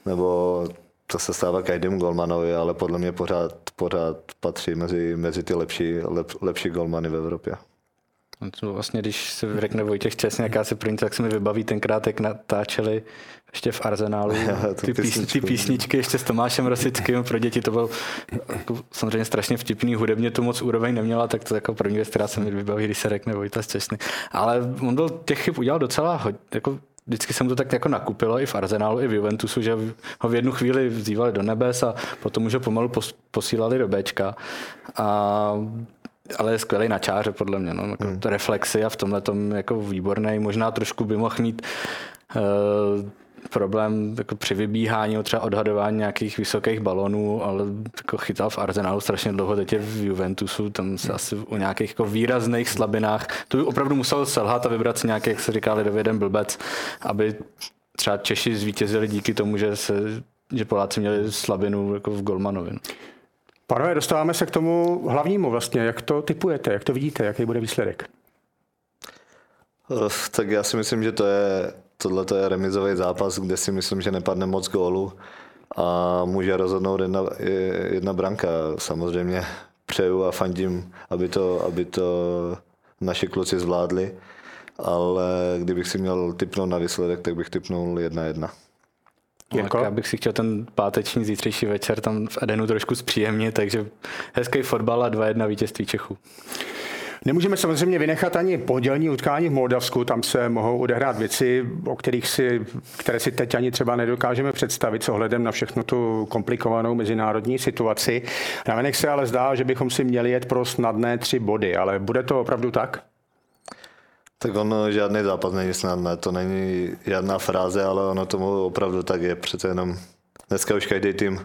nebo to se stává každému golmanovi, ale podle mě pořád, pořád patří mezi, mezi ty lepší, lep, lepší golmany v Evropě. No vlastně, když se řekne Vojtěch Česně, jaká se první, tak se mi vybaví tenkrát, jak natáčeli ještě v Arzenálu ty, písničky. ty písničky ještě s Tomášem Rosickým pro děti, to byl jako, samozřejmě strašně vtipný, hudebně to moc úroveň neměla, tak to jako první věc, která se mi vybaví, když se řekne Vojta Česny. Ale on byl těch chyb udělal docela hodně, jako vždycky jsem to tak jako nakupilo i v Arsenálu, i v Juventusu, že ho v jednu chvíli vzývali do nebes a potom už ho pomalu posílali do Bčka. A ale je skvělý na čáře, podle mě. No. Jako hmm. reflexy a v tomhle tom jako výborný. Možná trošku by mohl mít uh, problém jako při vybíhání, třeba odhadování nějakých vysokých balonů, ale jako chytal v Arsenalu strašně dlouho, teď je v Juventusu, tam se asi o nějakých jako výrazných slabinách, to by opravdu musel selhat a vybrat si nějaký, jak se říká lidově, blbec, aby třeba Češi zvítězili díky tomu, že, se, že Poláci měli slabinu jako v Golmanovi. No. Pánové, dostáváme se k tomu hlavnímu vlastně. Jak to typujete, jak to vidíte, jaký bude výsledek? Tak já si myslím, že to je tohle je remizový zápas, kde si myslím, že nepadne moc gólu a může rozhodnout jedna, jedna branka. Samozřejmě přeju a fandím, aby to, aby to naši kluci zvládli, ale kdybych si měl typnout na výsledek, tak bych typnul jedna jedna. Jako? Já bych si chtěl ten páteční zítřejší večer tam v Edenu trošku zpříjemnit, takže hezký fotbal a 2-1 vítězství Čechů. Nemůžeme samozřejmě vynechat ani pondělní utkání v Moldavsku, tam se mohou odehrát věci, o kterých si, které si teď ani třeba nedokážeme představit s ohledem na všechno tu komplikovanou mezinárodní situaci. Navenek se ale zdá, že bychom si měli jet pro snadné tři body, ale bude to opravdu tak? Tak ono žádný zápas není snadné, to není žádná fráze, ale ono tomu opravdu tak je. Přece jenom dneska už každý tým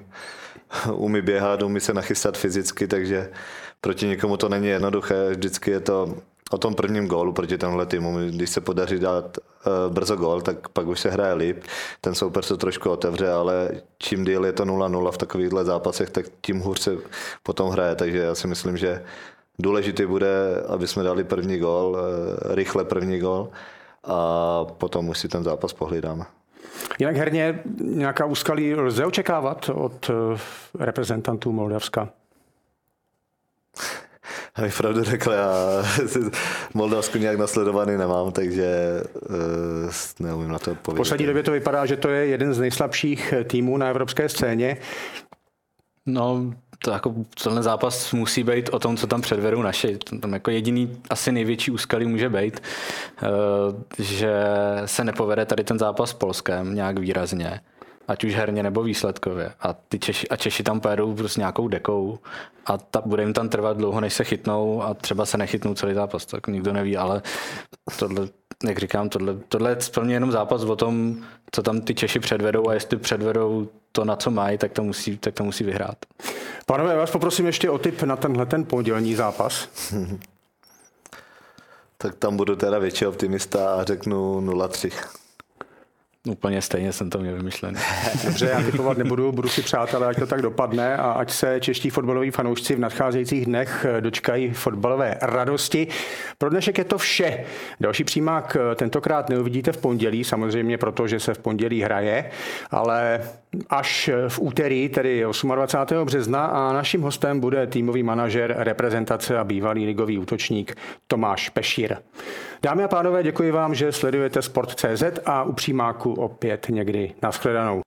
umí běhat, umí se nachystat fyzicky, takže proti někomu to není jednoduché. Vždycky je to o tom prvním gólu proti tenhle týmu. Když se podaří dát uh, brzo gól, tak pak už se hraje líp. Ten soupeř to trošku otevře, ale čím díl je to 0-0 v takovýchhle zápasech, tak tím hůř se potom hraje. Takže já si myslím, že důležitý bude, aby jsme dali první gól, uh, rychle první gól a potom už si ten zápas pohlídáme. Jinak herně nějaká úskalí lze očekávat od eh, reprezentantů Moldavska? Abych pravdu řekl, já Moldavsku nějak nasledovaný nemám, takže uh, neumím na to odpovědět. V poslední době to vypadá, že to je jeden z nejslabších týmů na evropské scéně. No, to jako celý zápas musí být o tom, co tam předvedou naši. Tam jako jediný asi největší úskalí může být, eh, že se nepovede tady ten zápas s Polskem nějak výrazně ať už herně nebo výsledkově. A, ty Češi, a Češi tam pojedou prostě nějakou dekou a ta, bude jim tam trvat dlouho, než se chytnou a třeba se nechytnou celý zápas, tak nikdo neví, ale tohle, jak říkám, tohle, tohle je splně jenom zápas o tom, co tam ty Češi předvedou a jestli předvedou to, na co mají, tak to musí, tak to musí vyhrát. Pánové, já vás poprosím ještě o tip na tenhle ten pondělní zápas. tak tam budu teda větší optimista a řeknu 0-3. Úplně stejně jsem to měl vymyšlený. Dobře, já typovat nebudu, budu si přát, ale ať to tak dopadne a ať se čeští fotbaloví fanoušci v nadcházejících dnech dočkají fotbalové radosti. Pro dnešek je to vše. Další přímák tentokrát neuvidíte v pondělí, samozřejmě proto, že se v pondělí hraje, ale až v úterý, tedy 28. března a naším hostem bude týmový manažer reprezentace a bývalý ligový útočník Tomáš Pešír. Dámy a pánové, děkuji vám, že sledujete Sport.cz a u přímáku opět někdy. Naschledanou.